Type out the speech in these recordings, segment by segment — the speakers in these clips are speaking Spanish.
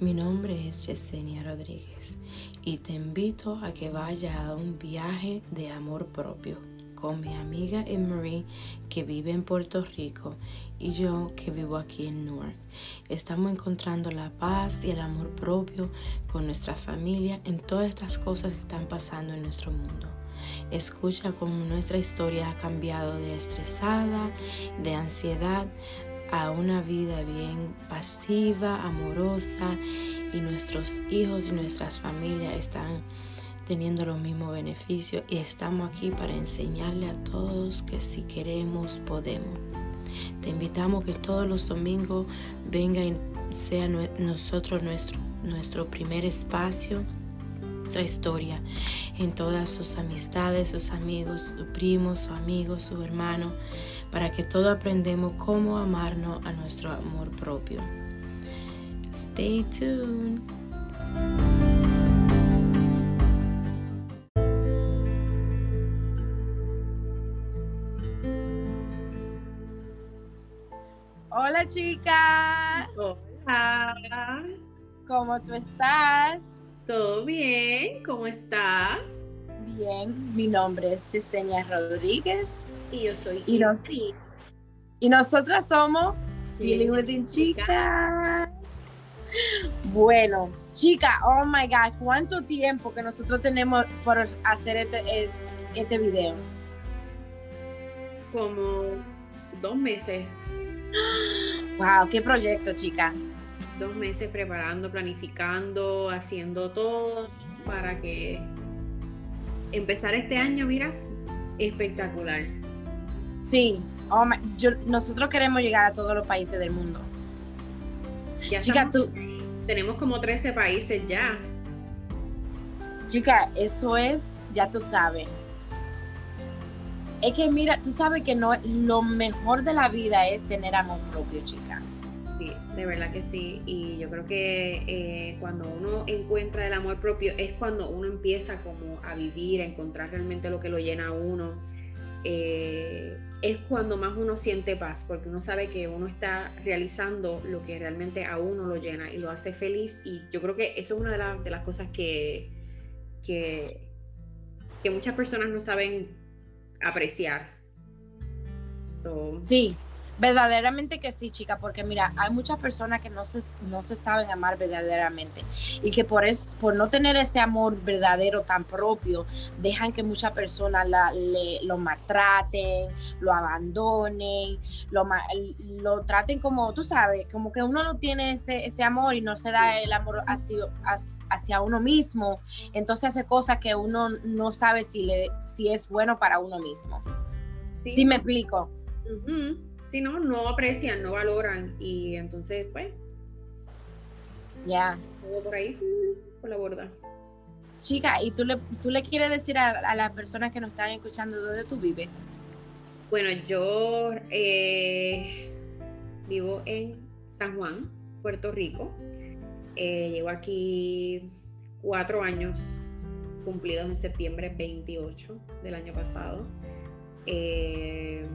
Mi nombre es Yesenia Rodríguez y te invito a que vayas a un viaje de amor propio con mi amiga Emery que vive en Puerto Rico y yo que vivo aquí en Newark. Estamos encontrando la paz y el amor propio con nuestra familia en todas estas cosas que están pasando en nuestro mundo. Escucha cómo nuestra historia ha cambiado de estresada, de ansiedad, a una vida bien pasiva, amorosa y nuestros hijos y nuestras familias están teniendo los mismos beneficios y estamos aquí para enseñarle a todos que si queremos podemos. Te invitamos que todos los domingos venga y sea nosotros nuestro, nuestro primer espacio nuestra historia en todas sus amistades, sus amigos, sus primos, sus amigos, sus hermanos para que todos aprendamos cómo amarnos a nuestro amor propio. Stay tuned. Hola chica. Hola. ¿Cómo tú estás? Todo bien, ¿cómo estás? Bien, mi nombre es Chesenia Rodríguez y yo soy y, y nosotras somos Healing Within Chicas. Bueno, chica, oh my God, ¿cuánto tiempo que nosotros tenemos por hacer este, este video? Como dos meses. Wow, qué proyecto, chica. Dos meses preparando, planificando, haciendo todo para que empezar este año, mira, espectacular. Sí, oh nosotros queremos llegar a todos los países del mundo. chica, tú. Tenemos como 13 países ya. Chica, eso es, ya tú sabes. Es que mira, tú sabes que no, lo mejor de la vida es tener amor propio, chica. Sí, de verdad que sí. Y yo creo que eh, cuando uno encuentra el amor propio es cuando uno empieza como a vivir, a encontrar realmente lo que lo llena a uno. Eh, es cuando más uno siente paz, porque uno sabe que uno está realizando lo que realmente a uno lo llena y lo hace feliz. Y yo creo que eso es una de, las cosas que, que, muchas personas no saben apreciar. sí, Verdaderamente que sí, chica, porque mira, hay muchas personas que no se, no se saben amar verdaderamente y que por, es, por no tener ese amor verdadero tan propio, dejan que muchas personas la, lo maltraten, lo abandonen, lo, lo traten como, tú sabes, como que uno no tiene ese, ese amor y no se da el amor hacia, hacia uno mismo, entonces hace cosas que uno no sabe si, le, si es bueno para uno mismo. Sí, me explico si no, no aprecian, no valoran y entonces, pues, ya. Todo por ahí, por la borda. Chica, ¿y tú le, tú le quieres decir a, las personas que nos están escuchando dónde tú vives? Bueno, yo eh, vivo en San Juan, Puerto Rico. Eh, llevo aquí cuatro años cumplidos en septiembre 28 del año pasado. Eh,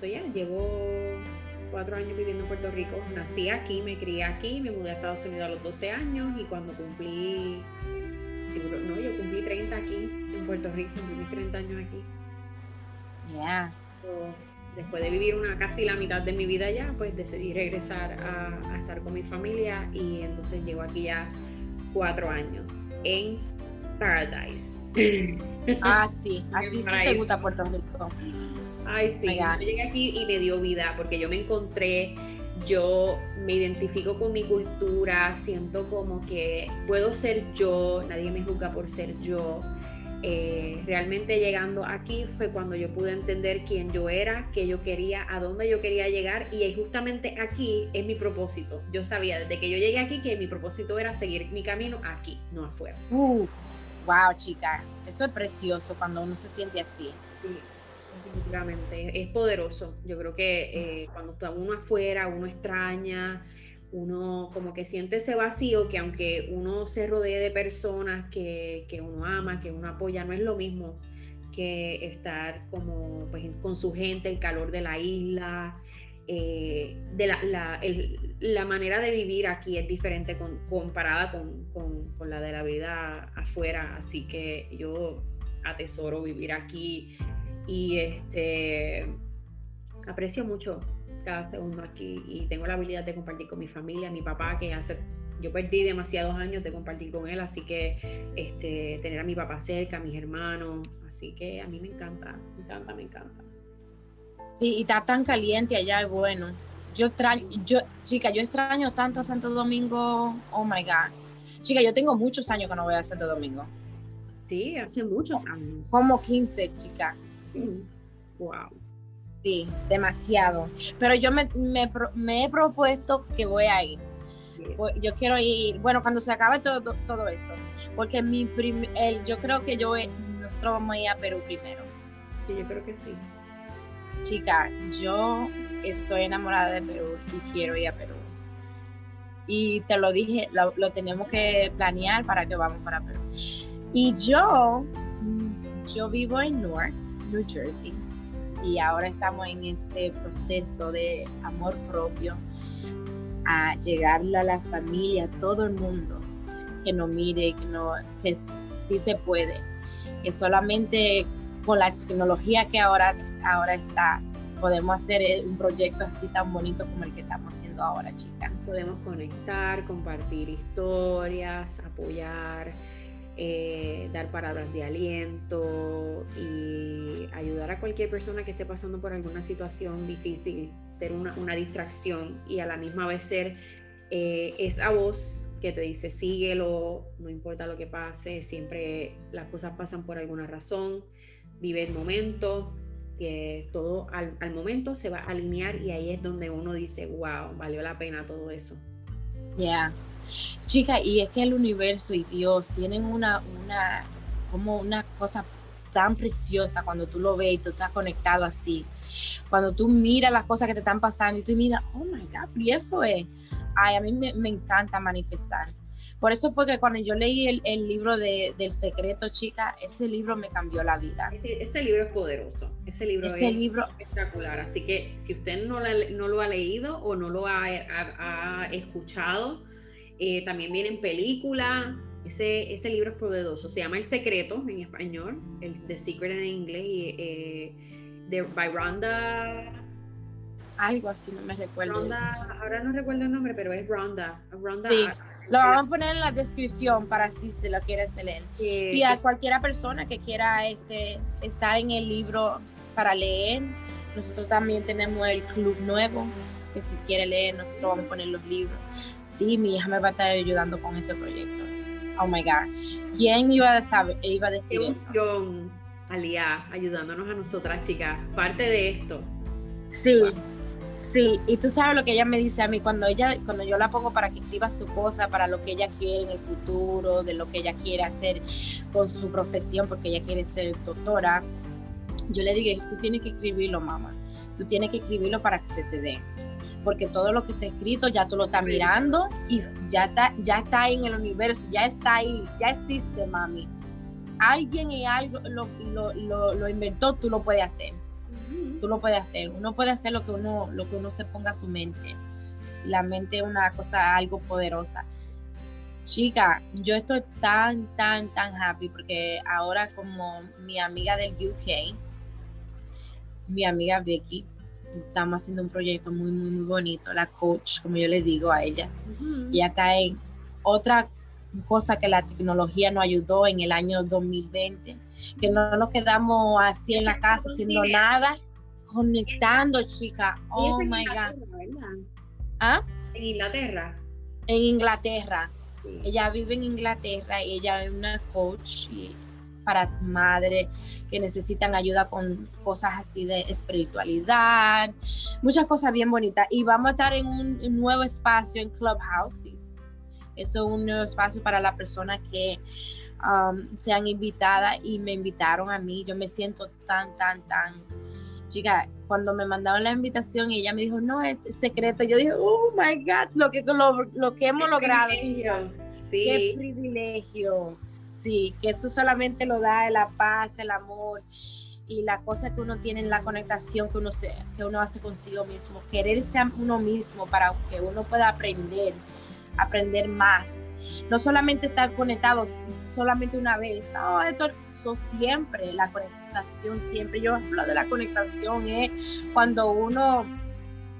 ya, llevo cuatro años viviendo en Puerto Rico. Nací aquí, me crié aquí, me mudé a Estados Unidos a los 12 años y cuando cumplí, no, yo cumplí 30 aquí en Puerto Rico, cumplí 30 años aquí. Ya. después de vivir una casi la mitad de mi vida allá, pues decidí regresar a, estar con mi familia y entonces llevo aquí ya cuatro años en Paradise. Ah, sí, aquí sí te gusta Puerto Rico. Ay, sí, yo llegué aquí y me dio vida porque yo me encontré, yo me identifico con mi cultura, siento como que puedo ser yo, nadie me juzga por ser yo. Eh, realmente llegando aquí fue cuando yo pude entender quién yo era, qué yo quería, a dónde yo quería llegar y justamente aquí es mi propósito. Yo sabía desde que yo llegué aquí que mi propósito era seguir mi camino aquí, no afuera. Uh, wow, chica, eso es precioso cuando uno se siente así. Sí definitivamente. Es poderoso. Yo creo que eh, cuando está uno afuera, uno extraña, uno como que siente ese vacío que aunque uno se rodee de personas que, que uno ama, que uno apoya, no es lo mismo que estar como pues, con su gente, el calor de la isla, eh, de la, la, manera de vivir aquí es diferente comparada con, con, la de la vida afuera, así que yo atesoro vivir aquí y este aprecio mucho cada segundo aquí y tengo la habilidad de compartir con mi familia, mi papá que hace yo perdí demasiados años de compartir con él, así que este, tener a mi papá cerca, a mis hermanos, así que a mí me encanta, me encanta, me encanta. Sí, y está tan caliente allá, es bueno. Yo extraño, yo, chica, yo extraño tanto a Santo Domingo, oh my God. Chica, yo tengo muchos años que no voy a Santo Domingo. Sí, hace muchos años. Como 15, chica. Wow. Sí, demasiado. Pero yo me, me he propuesto que voy a ir yo quiero ir, bueno, cuando se acabe todo, todo esto, porque mi el, yo creo que yo, nosotros vamos a ir a Perú primero. Sí, yo creo que sí. Chica, yo estoy enamorada de Perú y quiero ir a Perú. Y te lo dije, lo, tenemos que planear para que vamos para Perú. Y yo, mm, yo vivo en Newark, New Jersey, y ahora estamos en este proceso de amor propio a llegarle a la familia, a todo el mundo, que no mire, que, no, que sí se puede, que solamente con la tecnología que ahora, ahora está, podemos hacer un proyecto así tan bonito como el que estamos haciendo ahora, chicas. Podemos conectar, compartir historias, apoyar, eh, dar palabras de aliento y ayudar a cualquier persona que esté pasando por alguna situación difícil ser una, una distracción y a la misma vez ser eh, esa voz que te dice síguelo, no importa lo que pase, siempre las cosas pasan por alguna razón, vive el momento, que todo al, al, momento se va a alinear y ahí es donde uno dice, wow, valió la pena todo eso. Ya, chica, y es que el universo y Dios tienen una, una, como una cosa tan preciosa cuando tú lo ves y tú estás conectado así. Cuando tú miras las cosas que te están pasando y tú miras, oh my God, y eso es. Ay, a mí me, me encanta manifestar. Por eso fue que cuando yo leí el, el libro de, del secreto, chica, ese libro me cambió la vida. Ese, libro es poderoso, ese libro es libro... espectacular. Así que si usted no, no lo ha leído o no lo ha, ha, escuchado, eh, también viene en película. Ese, ese libro es poderoso. Se llama El Secreto en español, el The Secret en inglés. Y, eh, de by Rhonda. Algo así, no me recuerdo. ahora no recuerdo el nombre, pero es Rhonda. Rhonda sí. Lo vamos a poner en la descripción para si se lo quieres leer. y a cualquiera persona que quiera este, estar en el libro para leer, nosotros también tenemos el club nuevo, que si quiere leer, nosotros vamos a poner los libros. Sí, mi hija me va a estar ayudando con ese proyecto. Oh my God. ¿Quién iba a, saber, iba a decir eso? Alía, ayudándonos a nosotras, chicas, parte de esto. Sí, sí, y tú sabes lo que ella me dice a mí cuando ella, cuando yo la pongo para que escriba su cosa, para lo que ella quiere en el futuro, de lo que ella quiere hacer con su profesión, porque ella quiere ser doctora. Yo le digo, tú tienes que escribirlo, mamá. Tú tienes que escribirlo para que se te dé porque todo lo que está escrito ya tú lo estás mirando y ya está, ya está en el universo, ya está ahí, ya existe, mami alguien y algo lo, lo, lo, inventó, tú lo puedes hacer. Tú lo puedes hacer. Uno puede hacer lo que uno, lo que uno se ponga a su mente. La mente es una cosa algo poderosa. Chica, yo estoy tan, tan, tan happy porque ahora como mi amiga del UK, mi amiga Vicky, estamos haciendo un proyecto muy, muy, muy bonito. La coach, como yo le digo a ella, ya está en otra cosa que la tecnología nos ayudó en el año 2020, que no nos quedamos así en la casa haciendo nada, conectando, chica. Oh my God. ¿Ah? En Inglaterra. En Inglaterra. Ella vive en Inglaterra y ella es una coach para madres que necesitan ayuda con cosas así de espiritualidad, muchas cosas bien bonitas. Y vamos a estar en un, nuevo espacio en Clubhouse. Eso es un nuevo espacio para las personas que um, sean invitadas y me invitaron a mí. Yo me siento tan, tan, tan... Chica, cuando me mandaron la invitación y ella me dijo, no, es secreto, yo dije, oh my God, lo que, lo, que hemos logrado, chica. Sí. Qué privilegio. Sí, que eso solamente lo da la paz, el amor. y la cosa que uno tiene en la conectación que uno, se, que uno hace consigo mismo, quererse a uno mismo para que uno pueda aprender, aprender más. No solamente estar conectados solamente una vez, oh, esto siempre, la conectación siempre. Yo hablo de la conectación, es cuando uno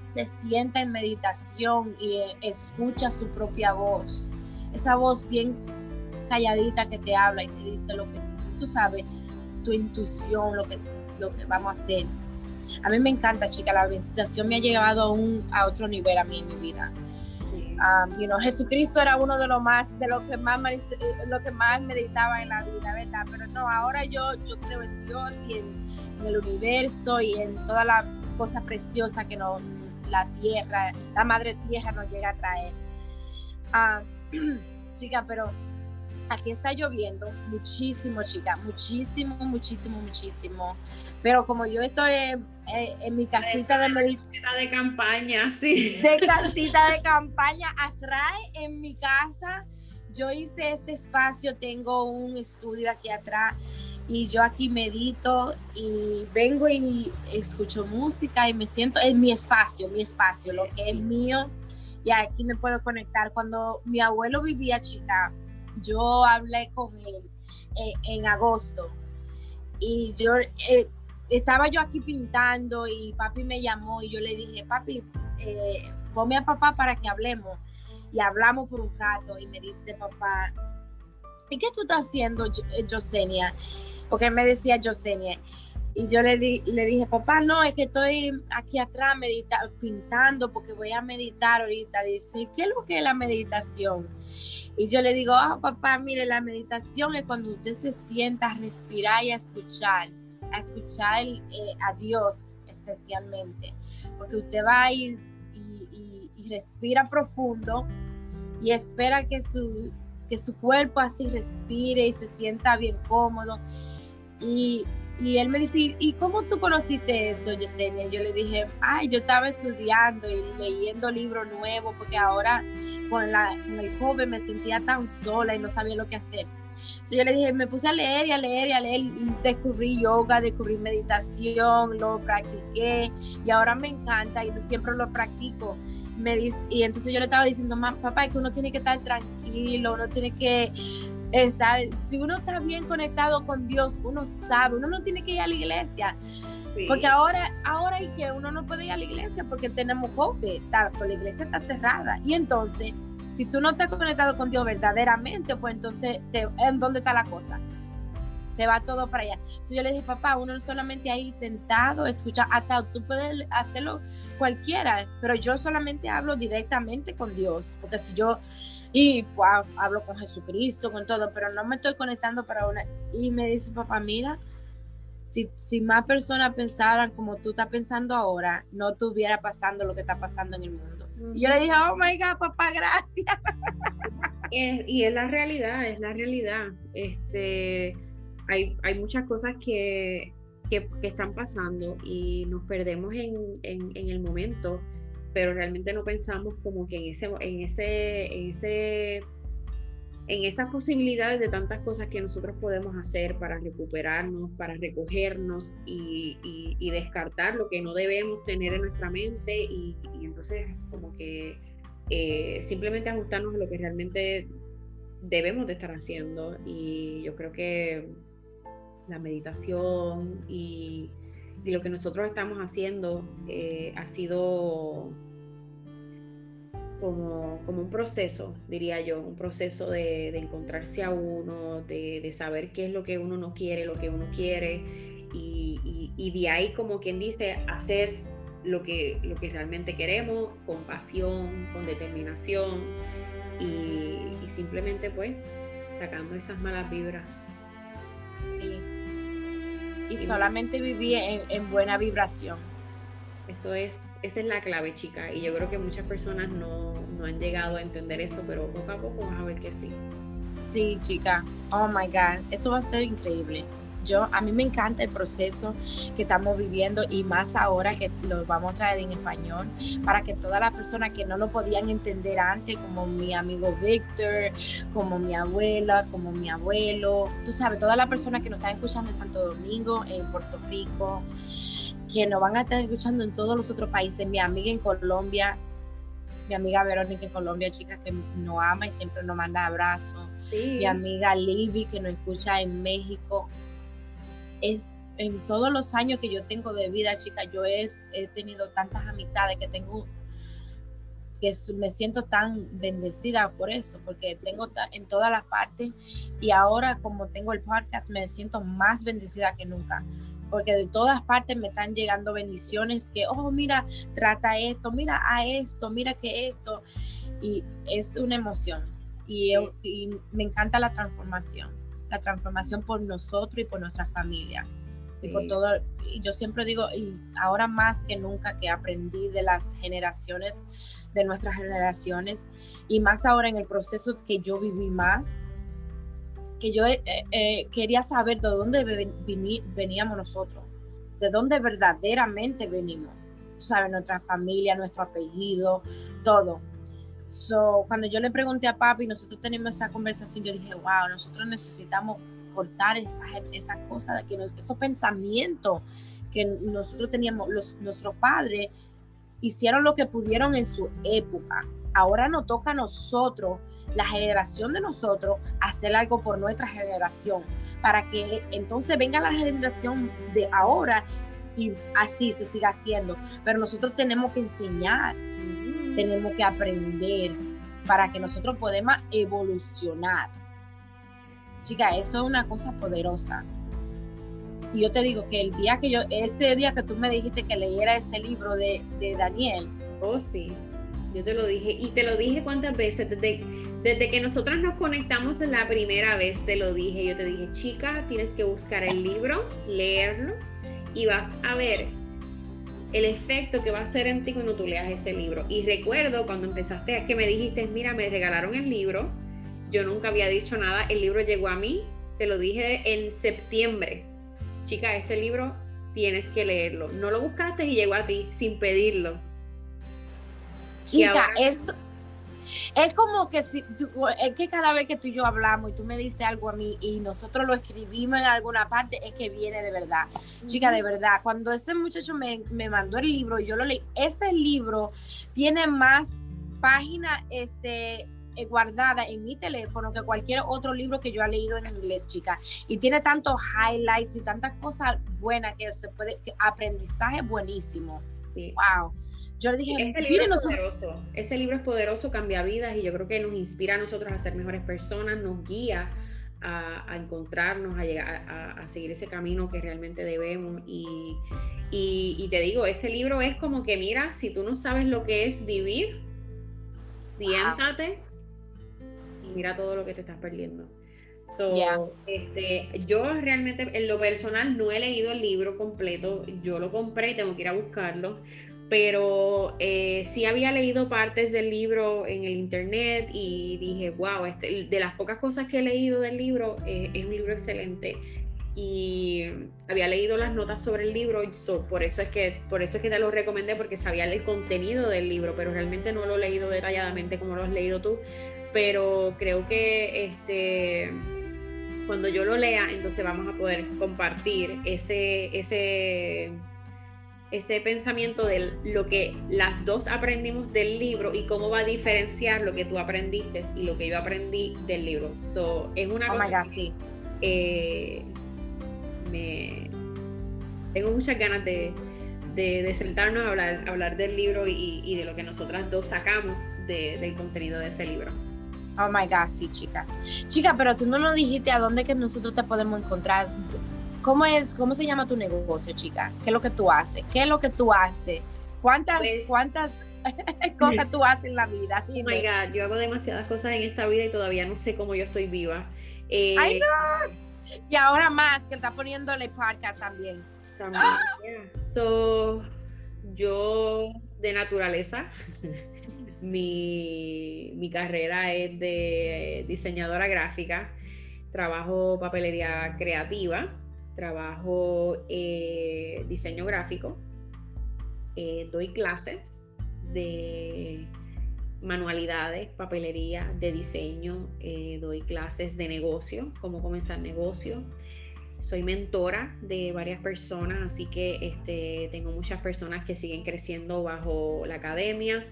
se sienta en meditación y eh, escucha su propia voz, esa voz bien calladita que te habla y te dice lo que tú sabes, tu intuición, lo que, lo que vamos a hacer. A mí me encanta, chica, la meditación me ha llevado a, un, a otro nivel a mí en mi vida. Um, you know, Jesucristo era uno de los más, de lo que más, lo que más meditaba en la vida, ¿verdad? Pero no, ahora yo, yo creo en Dios y en, el universo y en toda la cosa preciosa que nos, la tierra, la madre tierra nos llega a traer. Uh, chica, pero aquí está lloviendo muchísimo, chica, muchísimo, muchísimo, muchísimo. Pero como yo estoy en, mi casita de, de campaña, sí. De casita de campaña, atrás en mi casa, yo hice este espacio, tengo un estudio aquí atrás y yo aquí medito y vengo y escucho música y me siento en mi espacio, mi espacio, lo que es mío y aquí me puedo conectar. Cuando mi abuelo vivía chica, yo hablé con él eh, en agosto y yo eh, estaba yo aquí pintando y papi me llamó y yo le dije, papi, eh, ponme a papá para que hablemos. Y hablamos por un rato y me dice papá, ¿y qué tú estás haciendo, Josenia? Porque él me decía Josenia. Y yo le, le dije, papá, no, es que estoy aquí atrás meditando, pintando porque voy a meditar ahorita. Dice, ¿qué es lo que es la meditación? Y yo le digo, ah, papá, mire, la meditación es cuando usted se sienta a respirar y a escuchar, a escuchar eh, a Dios esencialmente. Porque usted va a ir y, respira profundo y espera que su, que su cuerpo así respire y se sienta bien cómodo. Y, y él me dice, ¿y cómo tú conociste eso, Yesenia? Yo le dije, ay, yo estaba estudiando y leyendo libros nuevos porque ahora con, la, el joven me sentía tan sola y no sabía lo que hacer. Yo le dije, me puse a leer y a leer y a leer, descubrí yoga, descubrí meditación, lo practiqué y ahora me encanta y siempre lo practico. Me dice, y entonces yo le estaba diciendo, papá, es que uno tiene que estar tranquilo, uno tiene que estar, si uno está bien conectado con Dios, uno sabe, uno no tiene que ir a la iglesia. Porque ahora, ahora hay que uno no puede ir a la iglesia porque tenemos COVID, pues la iglesia está cerrada. Y entonces, si tú no estás conectado con Dios verdaderamente, pues entonces, ¿en dónde está la cosa? Se va todo para allá. Entonces yo le dije, papá, uno solamente ahí sentado, escucha, hasta tú puedes hacerlo cualquiera, pero yo solamente hablo directamente con Dios, porque si yo, y pues, hablo con Jesucristo, con todo, pero no me estoy conectando para una. Y me dice, papá, mira, si, si más personas pensaran como tú estás pensando ahora, no estuviera pasando lo que está pasando en el mundo. Y yo le dije, oh my God, papá, gracias. y es la realidad, es la realidad. Este, hay, hay muchas cosas que, que, están pasando y nos perdemos en, en, en, el momento, pero realmente no pensamos como que en ese, en ese, en ese en estas posibilidades de tantas cosas que nosotros podemos hacer para recuperarnos, para recogernos y, descartar lo que no debemos tener en nuestra mente y, entonces como que eh, simplemente ajustarnos a lo que realmente debemos de estar haciendo. Y yo creo que la meditación y, lo que nosotros estamos haciendo eh, ha sido como, un proceso, diría yo, un proceso de, encontrarse a uno, de, saber qué es lo que uno no quiere, lo que uno quiere, y, de ahí, como quien dice, hacer lo que, lo que realmente queremos, con pasión, con determinación, y, simplemente pues sacando esas malas vibras. Sí. Y, solamente vivir en buena vibración. Eso es esa es la clave, chica. Y yo creo que muchas personas no, han llegado a entender eso, pero poco a poco vas a ver que sí. Sí, chica. Oh my God. Eso va a ser increíble. yo, a mí me encanta el proceso que estamos viviendo y más ahora que lo vamos a traer en español para que todas las personas que no lo podían entender antes, como mi amigo Víctor, como mi abuela, como mi abuelo, tú sabes, todas las personas que nos están escuchando en Santo Domingo, en Puerto Rico, que nos van a estar escuchando en todos los otros países, mi amiga en Colombia, mi amiga Verónica en Colombia, chica que nos ama y siempre nos manda abrazos, mi amiga Livy que nos escucha en México, es en todos los años que yo tengo de vida, chica, yo he, he tenido tantas amistades que tengo que me siento tan bendecida por eso, porque tengo en todas las partes. Y ahora como tengo el podcast me siento más bendecida que nunca, porque de todas partes me están llegando bendiciones que, oh, mira, trata esto, mira a esto, mira que esto, y es una emoción. Y, y me encanta la transformación la transformación por nosotros y por nuestra familia. Y por todo, y yo siempre digo, y ahora más que nunca que aprendí de las generaciones, de nuestras generaciones, y más ahora en el proceso que yo viví más, que yo eh, eh, quería saber de dónde veníamos nosotros, de dónde verdaderamente venimos. Sabes, nuestra familia, nuestro apellido, todo. So, cuando yo le pregunté a papi, nosotros tenemos esa conversación, yo dije, wow, nosotros necesitamos cortar esa, esa cosa, de que esos pensamientos que nosotros teníamos, nuestros padres hicieron lo que pudieron en su época. Ahora nos toca a nosotros, la generación de nosotros, hacer algo por nuestra generación, para que entonces venga la generación de ahora y así se siga haciendo. Pero nosotros tenemos que enseñar tenemos que aprender para que nosotros podamos evolucionar. Chica, eso es una cosa poderosa. Y yo te digo que el día que yo, ese día que tú me dijiste que leyera ese libro de, Daniel. Oh, sí. Yo te lo dije. Y te lo dije cuántas veces. Desde, que nosotros nos conectamos la primera vez, te lo dije. Yo te dije, chica, tienes que buscar el libro, leerlo y vas a ver el efecto que va a hacer en ti cuando tú leas ese libro. Y recuerdo cuando empezaste, que me dijiste, mira, me regalaron el libro, yo nunca había dicho nada, el libro llegó a mí, te lo dije en septiembre. Chica, este libro tienes que leerlo. No lo buscaste y llegó a ti sin pedirlo. Chica, esto es como que si es que cada vez que tú y yo hablamos y tú me dices algo a mí y nosotros lo escribimos en alguna parte, es que viene de verdad. Chica, de verdad, cuando ese muchacho me, me, mandó el libro y yo lo leí, ese libro tiene más páginas este, eh, guardada en mi teléfono que cualquier otro libro que yo he leído en inglés, chica. Y tiene tantos highlights y tantas cosas buenas que se puede, aprendizaje buenísimo. Sí. Wow. Yo le dije, ese libro, es poderoso, ese libro es poderoso, cambia vidas y yo creo que nos inspira a nosotros a ser mejores personas, nos guía a, encontrarnos, a, llegar, a, seguir ese camino que realmente debemos. Y, y, te digo, este libro es como que, mira, si tú no sabes lo que es vivir, siéntate y mira todo lo que te estás perdiendo. este, yo realmente en lo personal no he leído el libro completo, yo lo compré y tengo que ir a buscarlo, pero eh, sí había leído partes del libro en el internet y dije, wow, este, de las pocas cosas que he leído del libro, eh, es un libro excelente. Y había leído las notas sobre el libro, y por, eso es que, por eso es que te lo recomendé, porque sabía el contenido del libro, pero realmente no lo he leído detalladamente como lo has leído tú. Pero creo que este, cuando yo lo lea, entonces vamos a poder compartir ese, ese ese pensamiento de lo que las dos aprendimos del libro y cómo va a diferenciar lo que tú aprendiste y lo que yo aprendí del libro. So, es una oh cosa sí. Eh, me, tengo muchas ganas de, de, sentarnos a hablar, hablar del libro y, de lo que nosotras dos sacamos del contenido de ese libro. Oh my God, sí, chica. Chica, pero tú no nos dijiste a dónde que nosotros te podemos encontrar. ¿Cómo, es, ¿Cómo se llama tu negocio, chica? ¿Qué es lo que tú haces? ¿Qué es lo que tú haces? ¿Cuántas, pues cuántas cosas tú haces en la vida? Oh my God, yo hago demasiadas cosas en esta vida y todavía no sé cómo yo estoy viva. Eh, ¡Ay, no! Y ahora más, que está poniéndole podcast también. También, So, yo de naturaleza, mi, mi carrera es de diseñadora gráfica, trabajo papelería creativa trabajo diseño gráfico, doy clases de manualidades, papelería, de diseño, eh, doy clases de negocio, cómo comenzar negocio. Soy mentora de varias personas, así que este, tengo muchas personas que siguen creciendo bajo la academia.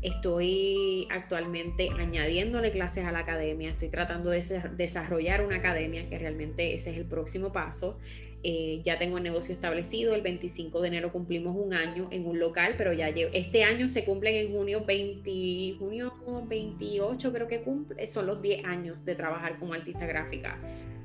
Estoy actualmente añadiéndole clases a la academia, estoy tratando de desarrollar una academia, que realmente ese es el próximo paso. Eh, ya tengo el negocio establecido, el 25 de enero cumplimos un año en un local, pero ya este año se cumplen en junio 20, junio 28 creo que cumple, son los 10 años de trabajar como artista gráfica.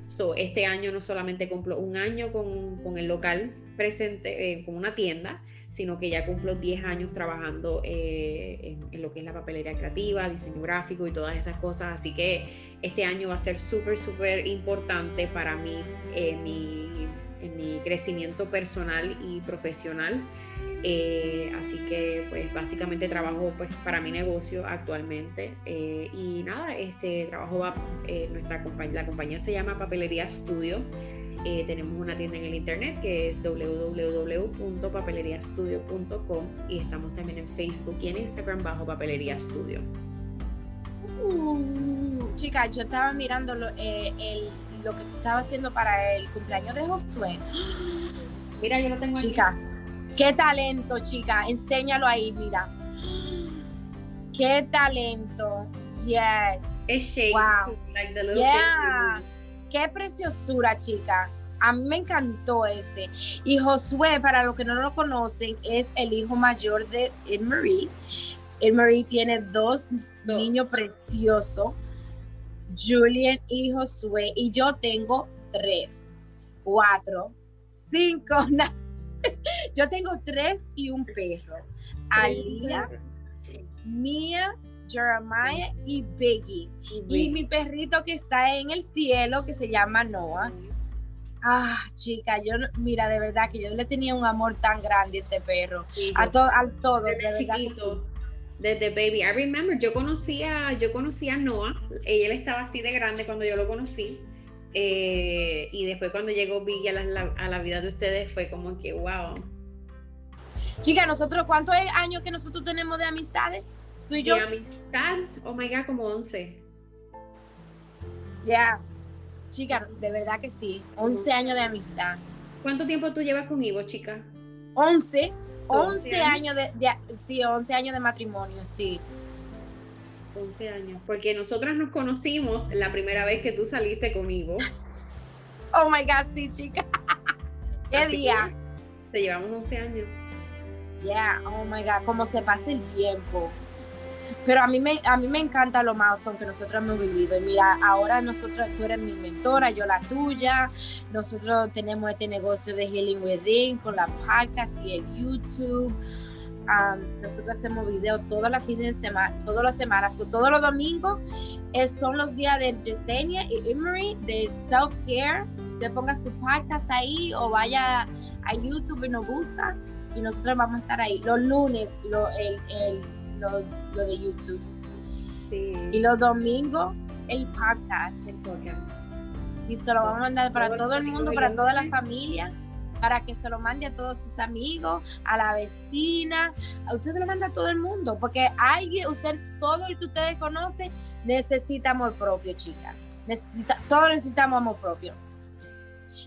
So, este año no solamente cumplo un año con, con el local presente, eh, con una tienda, sino que ya cumplo 10 años trabajando eh, en, lo que es la papelería creativa, diseño gráfico y todas esas cosas. Así que este año va a ser súper, súper importante para mí, mi en mi crecimiento personal y profesional. Eh, así que pues básicamente trabajo pues para mi negocio actualmente eh, y nada, este trabajo va, eh, nuestra la compañía se llama Papelería Studio. Tenemos una tienda en el internet que es www.papeleriastudio.com y estamos también en Facebook y en Instagram bajo Papelería Studio. Uh, chica, yo estaba mirando el lo que tú estabas haciendo para el cumpleaños de Josué. Mira, yo lo tengo chica, qué talento, chica. Enséñalo ahí, mira. Qué talento. Yes. Es shakes, wow. like the little yeah. Qué preciosura, chica. A mí me encantó ese. Y Josué, para los que no lo conocen, es el hijo mayor de Marie. Marie tiene dos, dos. niños preciosos. Julian y Josué, y yo tengo tres, cuatro, cinco, yo tengo tres y un perro. Alía, Mía, Jeremiah y Biggie. Y mi perrito que está en el cielo, que se llama Noah. Ah, chica, yo, mira, de verdad que yo le tenía un amor tan grande a ese perro. a, to, a todos, de chiquito desde baby. I remember, yo conocía, yo conocía a Noah, él estaba así de grande cuando yo lo conocí. Eh, y después cuando llegó Biggie a la, vida de ustedes fue como que wow. Chica, nosotros, ¿cuántos años que nosotros tenemos de amistades? Tú y yo. De amistad, oh my god, como 11. Ya, chica, de verdad que sí, 11 años de amistad. ¿Cuánto tiempo tú llevas con Ivo, chica? 11. 11 años de, sí, 11 años de matrimonio, sí. 11 años, porque nosotras nos conocimos la primera vez que tú saliste conmigo. Oh my God, sí, chica. ¿Qué día? Te llevamos 11 años. Yeah, oh my God, cómo se pasa el tiempo. Pero a mí me, a mí me encanta lo más que nosotros hemos vivido. Y mira, ahora nosotros, tú eres mi mentora, yo la tuya. Nosotros tenemos este negocio de Healing Within con la podcast y el YouTube. nosotros hacemos videos todas las fines de semana, todas las semanas, o todos los domingos son los días de Yesenia y Emery de self-care. Usted ponga su podcast ahí o vaya a YouTube y nos busca y nosotros vamos a estar ahí. Los lunes, el lo, de YouTube. Y los domingos, el podcast. El podcast. Y se lo vamos a mandar para todo, el mundo, para toda la familia, para que se lo mande a todos sus amigos, a la vecina. A usted se lo manda a todo el mundo, porque alguien, usted, todo el que ustedes conocen, necesita amor propio, chica. Necesita, todos necesitamos amor propio.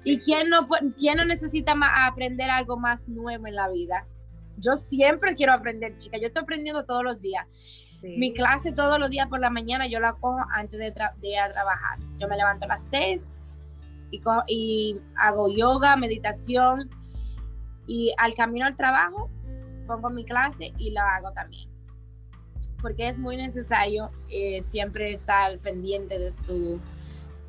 ¿Y quién no, quién no necesita aprender algo más nuevo en la vida? Yo siempre quiero aprender, chica. Yo estoy aprendiendo todos los días. Mi clase todos los días por la mañana yo la cojo antes de, ir a trabajar. Yo me levanto a las 6 y, y hago yoga, meditación y al camino al trabajo pongo mi clase y la hago también. Porque es muy necesario eh, siempre estar pendiente de su,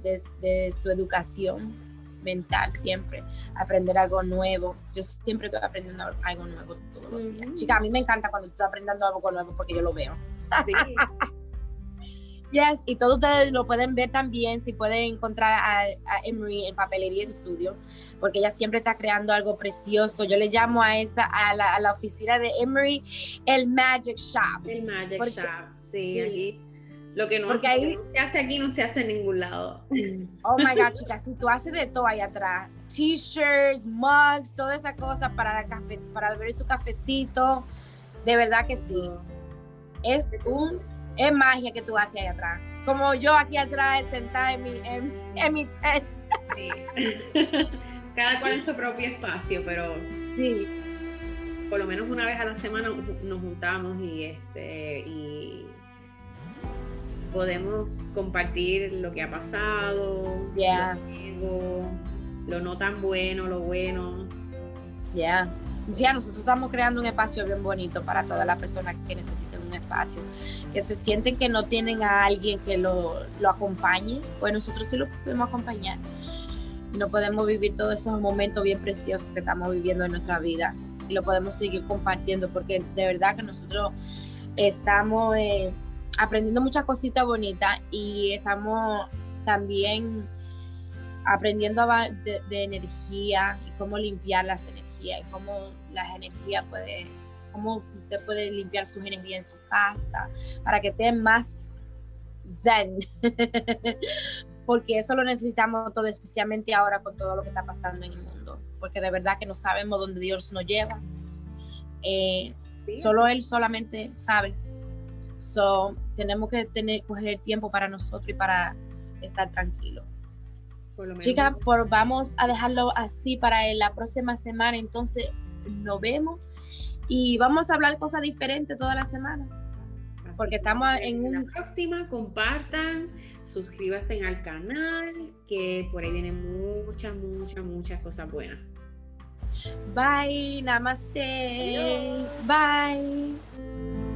de su educación mental siempre, aprender algo nuevo. Yo siempre estoy aprendiendo algo nuevo todos los días. Chica, a mí me encanta cuando estoy aprendiendo algo nuevo porque yo lo veo. Sí. yes, y todos ustedes lo pueden ver también si pueden encontrar a, a Emery en Papelería Estudio, porque ella siempre está creando algo precioso. Yo le llamo a esa a la, a la oficina de Emery el Magic Shop. El Magic Shop, sí, aquí Lo que no, Porque ahí- que no se hace aquí no se hace en ningún lado. Oh my God, chicas, si tú haces de todo ahí atrás, t-shirts, mugs, toda esa cosa para, la cafe, para beber su cafecito, de verdad que sí. Es un, es magia que tú haces ahí atrás. Como yo aquí atrás sentada en mi, en, en mi tent. Sí. Cada cual en su propio espacio, pero Sí, por lo menos una vez a la semana nos juntamos y este y podemos compartir lo que ha pasado, Yeah. lo no tan bueno, lo bueno. ya. Ya, nosotros estamos creando un espacio bien bonito para todas las personas que necesiten un espacio, que se sienten que no tienen a alguien que lo, lo acompañe, pues nosotros sí lo podemos acompañar. Y no podemos vivir todos esos momentos bien preciosos que estamos viviendo en nuestra vida y lo podemos seguir compartiendo porque de verdad que nosotros estamos eh, aprendiendo muchas cositas bonitas y estamos también aprendiendo de, de energía y cómo limpiar las energías y cómo las energías puede, cómo usted puede limpiar sus energías en su casa para que estén más zen. Porque eso lo necesitamos todo, especialmente ahora con todo lo que está pasando en el mundo. Porque de verdad que no sabemos dónde Dios nos lleva. Eh, Sí, Solo Él solamente sabe. So, tenemos que tener, coger tiempo para nosotros y para estar tranquilos. por. Chicas, por, vamos a dejarlo así para la próxima semana. Entonces, nos vemos y vamos a hablar cosas diferentes toda la semana. Así porque que estamos en vemos un- la próxima, compartan, suscríbanse al canal, que por ahí vienen muchas, muchas, muchas cosas buenas. Bye, namaste. Bye.